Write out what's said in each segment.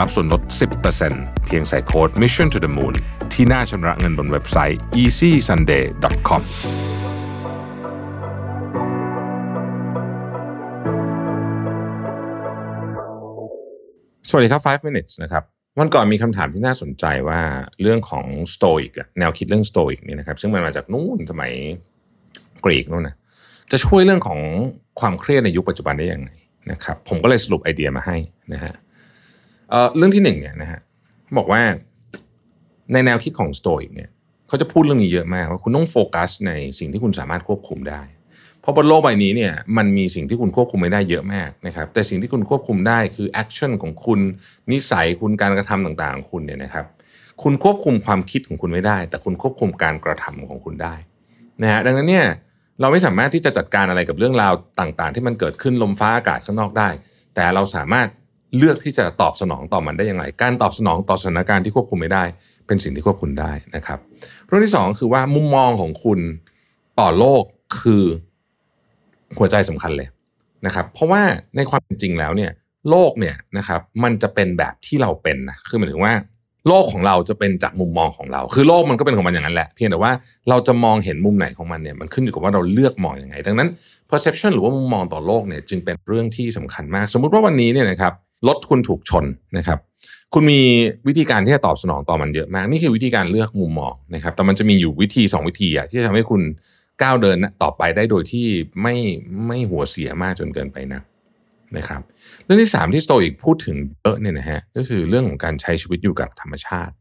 รับส่วนลด 10%เพียงใส่โค้ด Mission to the Moon ที่หน้าชำระเงินบนเว็บไซต์ easysunday.com สวัสดีครับ 5 minutes นะครับ วันก่อนมีคำถามที่น่าสนใจว่าเรื่องของ Stoic แนวคิดเรื่อง Stoic นี่นะครับ ซึ่งมันมาจากนู่นสมัยกรีกนู่นนะจะช่วยเรื่องของความเครียดในยุคปัจจุบันได้ยังไงนะครับ ผมก็เลยสรุปไอเดียมาให้นะฮะ เรื่องที่หนึ่งเนี่ยนะฮะบอกว่าในแนวคิดของ Stoic เนี่ยเขาจะพูดเรื่องนี้เยอะมากว่าคุณต้องโฟกัสในสิ่งที่คุณสามารถควบคุมได้ เพราะบนโลกใบนี้เนี่ยมันมีสิ่งที่คุณควบคุมไม่ได้เยอะมากนะครับแต่สิ่งที่คุณควบคุมได้คือ action ของคุณนิสัยคุณการกระทำต่างๆ ของคุณเนี่ยนะครับ คุณควบคุมความคิดของคุณไม่ได้ แต่คุณควบคุมการกระทำของคุณได้นะฮะดังนั้นเนี่ยเราไม่สามารถที่จะจัดการอะไรกับเรื่องราวต่างๆ ที่มันเกิดขึ้นลมฟ้าอากาศข้างนอกได้ แต่เราสามารถ เลือกที่จะตอบสนองต่อมันได้ย่างไรการตอบสนองต่อสถานการณ์ที่ควบคุมไม่ได้ เป็นสิ่งที่ควบคุมได้นะครับ เรื่องที่สองคือว่ามุมมองของคุณต่อโลกคือหัวใจสำคัญเลยนะครับ เพราะว่าในความเป็นจริงแล้วเนี่ยโลกเนี่ยนะครับมันจะเป็นแบบที่เราเป็นนะคือหมายถึงว่า โลกของเราจะเป็นจากมุมมองของเรา คือโลกมันก็เป็นของมันอย่างนั้นแหละ เพียงแต่ว่าเราจะมองเห็นมุมไหนของมันเนี่ยมันขึ้นอยู่กับว่าเราเลือกมองอยังไง ดังนั้น perception หรือว่ามุมมองต่อโลกเนี่ยจึงเป็นเรื่องที่สำคัญมาก สมมุติว่าวันนี้เนี่ยนะครับ รถคุณถูกชนนะครับ คุณมีวิธีการที่จะตอบสนองต่อมันเยอะมาก นี่คือวิธีการเลือกมุมมองนะครับ แต่มันจะมีอยู่วิธี 2 วิธีอะที่จะทำให้คุณก้าวเดินต่อไปได้โดยที่ไม่ไม่หัวเสียมากจนเกินไปนะนะครับ เรื่องที่ 3 ที่โตอิกพูดถึงเยอะเนี่ยนะฮะก็คือเรื่องของการใช้ชีวิตอยู่กับธรรมชาติ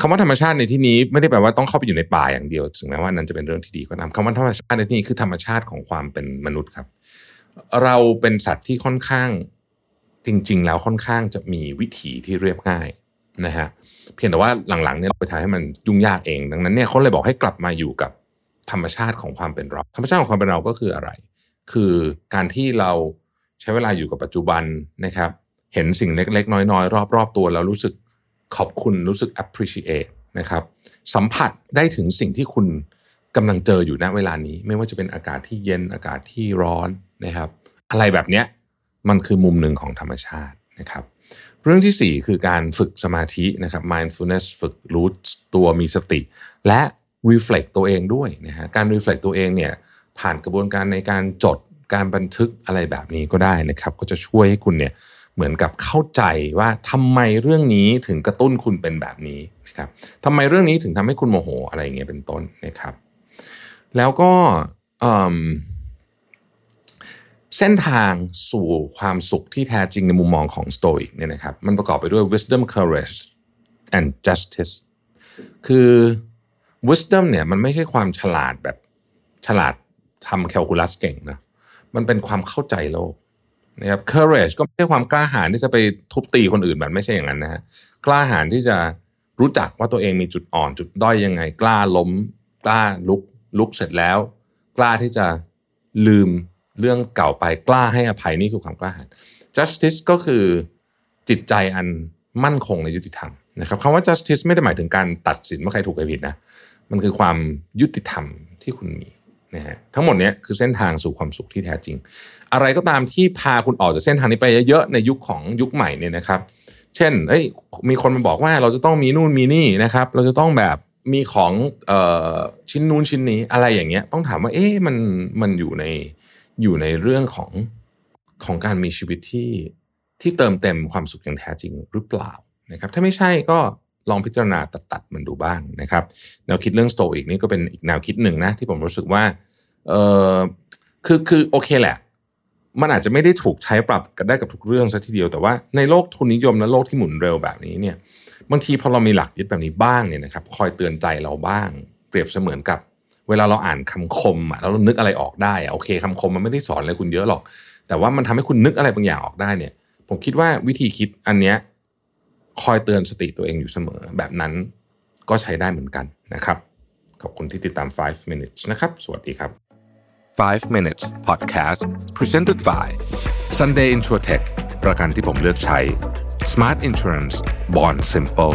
คำว่าธรรมชาติในที่นี้ไม่ได้แปลว่าต้องเข้าไปอยู่ในป่าอย่างเดียวถึงแม้ว่านั้นจะเป็นเรื่องที่ดีก็ตามคำว่าธรรมชาติในที่นี้คือธรรมชาติของความเป็นมนุษย์ครับ เราเป็นสัตว์ที่ค่อนข้าง จริง ๆ แล้วค่อนข้างจะมีวิถีที่เรียบง่ายนะฮะเพียงแต่ว่าหลังๆเนี่ยเราไปทำให้มันยุ่งยากเอง ดังนั้นเนี่ยเขาเลยบอกให้กลับมาอยู่กับธรรมชาติของความเป็นเราธรรมชาติของความเป็นเราก็คืออะไร คือการที่เราใช้เวลาอยู่กับปัจจุบันนะครับ เห็นสิ่งเล็ก ๆ น้อยๆ รอบ ๆ ตัวแล้วรู้สึกขอบคุณรู้สึก appreciate นะครับ สัมผัสได้ถึงสิ่งที่คุณกำลังเจออยู่ณเวลานี้ ไม่ว่าจะเป็นอากาศที่เย็นอากาศที่ร้อนนะครับ อะไรแบบเนี้ย มันคือมุมหนึ่งของธรรมชาตินะครับ เรื่องที่ 4 คือการฝึกสมาธินะครับ mindfulness ฝึกรู้ตัวมีสติ และ reflect ตัวเองด้วยนะฮะการ reflect ตัวเองเนี่ยผ่านกระบวนการในการจดการบันทึกอะไรแบบนี้ก็ได้นะครับ ก็จะช่วยให้คุณเนี่ยเหมือนกับเข้าใจว่าทำไมเรื่องนี้ถึงกระตุ้นคุณเป็นแบบนี้นะครับทำไมเรื่องนี้ถึงทำให้คุณโมโหอะไรอย่างเงี้ยเป็นต้นนะครับ แล้วก็ เส้นทางสู่ความสุขที่แท้จริงในมุมมองของ Stoic เนี่ยนะครับมันประกอบไปด้วย wisdom courage and justice คือ wisdom เนี่ยมันไม่ใช่ความฉลาดแบบฉลาดทำแคลคูลัสเก่งนะมันเป็นความเข้าใจโลกนะครับ courage ก็ไม่ใช่ความกล้าหาญที่จะไปทุบตีคนอื่นแบบไม่ใช่อย่างนั้นนะฮะกล้าหาญที่จะรู้จักว่าตัวเองมีจุดอ่อนจุดด้อยยังไง กล้าล้ม กล้าลุกลุกเสร็จแล้ว กล้าที่จะลืม เรื่องเก่าไปกล้าให้อภัยนี่คือความกล้าหาญ justice ก็คือจิตใจอันมั่นคงในยุติธรรมนะครับคำว่า justice ไม่ได้หมายถึงการตัดสินว่าใครถูกใครผิดนะ มันคือความยุติธรรมที่คุณมีนะฮะทั้งหมดนี้คือเส้นทางสู่ความสุขที่แท้จริง อะไรก็ตามที่พาคุณออกจากเส้นทางนี้ไปเยอะๆในยุคของยุคใหม่เนี่ยนะครับ เช่นเอ้ยมีคนมาบอกว่าเราจะต้องมีนู่นมีนี่นะครับ เราจะต้องแบบมีของออชิ้นนู้นชิ้นนี้อะไรอย่างเงี้ยต้องถามว่าเอ๊ะมันมันอยู่ใน อยู่ในเรื่องของของการมีชีวิตที่ที่เติมเต็มความสุขอย่างแท้จริงหรือเปล่านะครับถ้าไม่ใช่ก็ลองพิจารณาตัดตัดมันดูบ้างนะครับแนวคิดเรื่องสโตอีกนี่ก็เป็นอีกแนวคิดหนึ่งนะที่ผมรู้สึกว่าเออคือคือโอเคแหละ มันอาจจะไม่ได้ถูกใช้ปรับกันได้กับทุกเรื่องซะทีเดียวแต่ว่าในโลกทุนนิยมและโลกที่หมุนเร็วแบบนี้เนี่ยบางทีพอเรามีหลักยึดแบบนี้บ้างเนี่ยนะครับคอยเตือนใจเราบ้าง เปรียบเสมือนกับ เวลาเราอ่านคำคมอะแล้วเรานึกอะไรออกได้อะโอเคคำคมมันไม่ได้สอนอะไรคุณเยอะหรอก แต่ว่ามันทำให้คุณนึกอะไรบางอย่างออกได้เนี่ย ผมคิดว่าวิธีคิดอันเนี้ยคอยเตือนสติตัวเองอยู่เสมอ แบบนั้นก็ใช้ได้เหมือนกันนะครับ ขอบคุณที่ติดตาม 5 minutes นะครับ สวัสดีครับ 5 minutes podcast presented by Sunday Insurtech ประกันที่ผมเลือกใช้ Smart Insurance Bond Simple